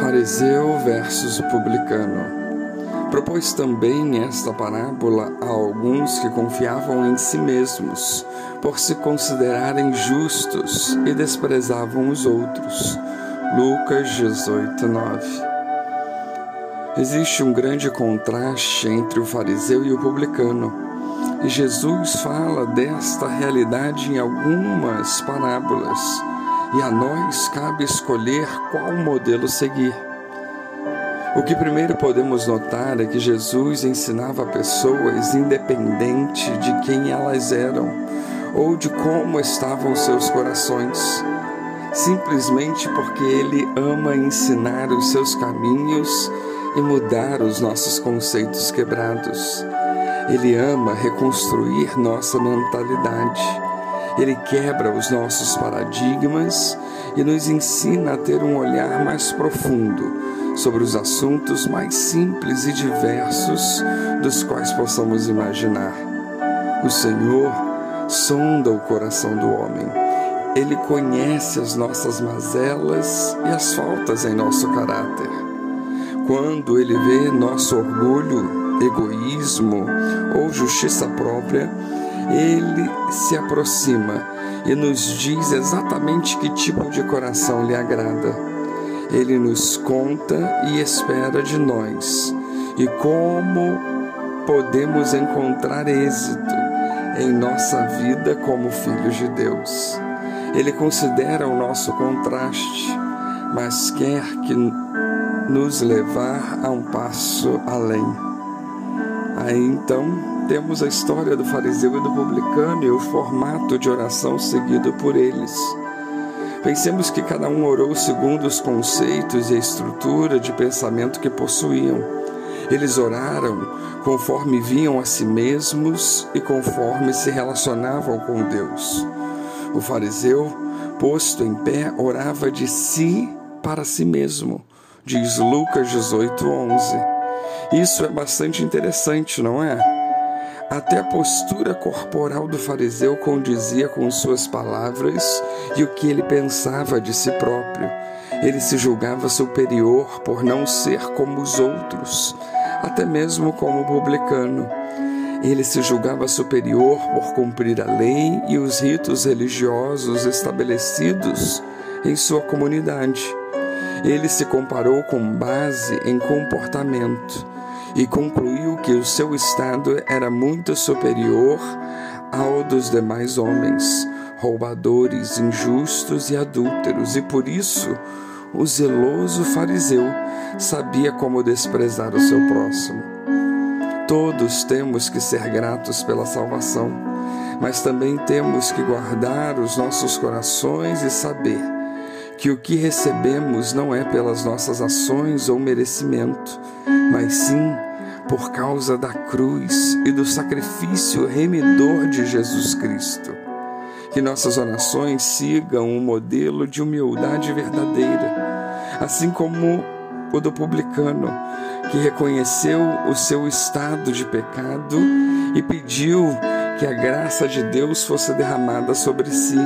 Fariseu versus publicano. Propôs também esta parábola a alguns que confiavam em si mesmos, por se considerarem justos e desprezavam os outros. Lucas 18, 9. Existe um grande contraste entre o fariseu e o publicano, e Jesus fala desta realidade em algumas parábolas, e a nós cabe escolher qual modelo seguir. O que primeiro podemos notar é que Jesus ensinava pessoas independente de quem elas eram ou de como estavam seus corações, simplesmente porque Ele ama ensinar os seus caminhos e mudar os nossos conceitos quebrados. Ele ama reconstruir nossa mentalidade. Ele quebra os nossos paradigmas e nos ensina a ter um olhar mais profundo sobre os assuntos mais simples e diversos dos quais possamos imaginar. O Senhor sonda o coração do homem. Ele conhece as nossas mazelas e as faltas em nosso caráter. Quando ele vê nosso orgulho, egoísmo ou justiça própria, ele se aproxima e nos diz exatamente que tipo de coração lhe agrada. Ele nos conta e espera de nós e como podemos encontrar êxito em nossa vida como filhos de Deus. Ele considera o nosso contraste, mas quer que nos levar a um passo além. Aí então temos a história do fariseu e do publicano e o formato de oração seguido por eles. Pensemos que cada um orou segundo os conceitos e a estrutura de pensamento que possuíam. Eles oraram conforme viam a si mesmos e conforme se relacionavam com Deus. O fariseu, posto em pé, orava de si para si mesmo, diz Lucas 18, 11. Isso é bastante interessante, não é? Até a postura corporal do fariseu condizia com suas palavras e o que ele pensava de si próprio. Ele se julgava superior por não ser como os outros, até mesmo como publicano. Ele se julgava superior por cumprir a lei e os ritos religiosos estabelecidos em sua comunidade. Ele se comparou com base em comportamento e concluiu que o seu estado era muito superior ao dos demais homens, roubadores, injustos e adúlteros, e por isso o zeloso fariseu sabia como desprezar o seu próximo. Todos temos que ser gratos pela salvação, mas também temos que guardar os nossos corações e saber que o que recebemos não é pelas nossas ações ou merecimento, mas sim por causa da cruz e do sacrifício remidor de Jesus Cristo. Que nossas orações sigam um modelo de humildade verdadeira, assim como o do publicano, que reconheceu o seu estado de pecado e pediu que a graça de Deus fosse derramada sobre si.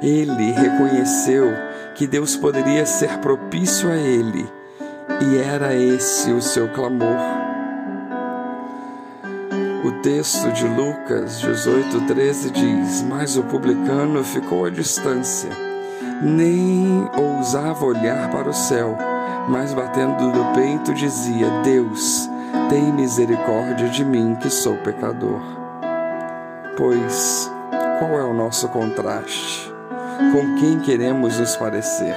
Ele reconheceu que Deus poderia ser propício a ele, e era esse o seu clamor. O texto de Lucas 18,13 diz: Mas o publicano ficou à distância, nem ousava olhar para o céu, mas batendo do peito dizia: Deus, tem misericórdia de mim, que sou pecador. Pois, qual é o nosso contraste? Com quem queremos nos parecer.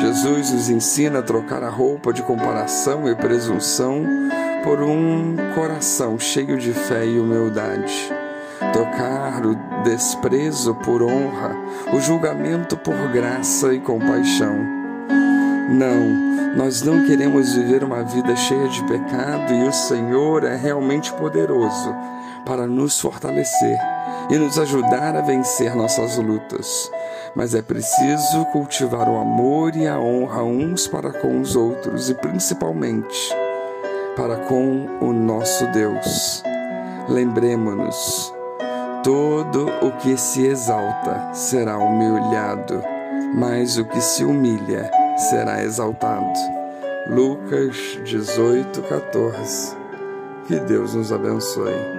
Jesus nos ensina a trocar a roupa de comparação e presunção por um coração cheio de fé e humildade. Tocar o desprezo por honra, o julgamento por graça e compaixão. Não, nós não queremos viver uma vida cheia de pecado e o Senhor é realmente poderoso para nos fortalecer e nos ajudar a vencer nossas lutas. Mas é preciso cultivar o amor e a honra uns para com os outros e principalmente para com o nosso Deus. Lembremos-nos: todo o que se exalta será humilhado, mas o que se humilha será exaltado. Lucas 18, 14. Que Deus nos abençoe.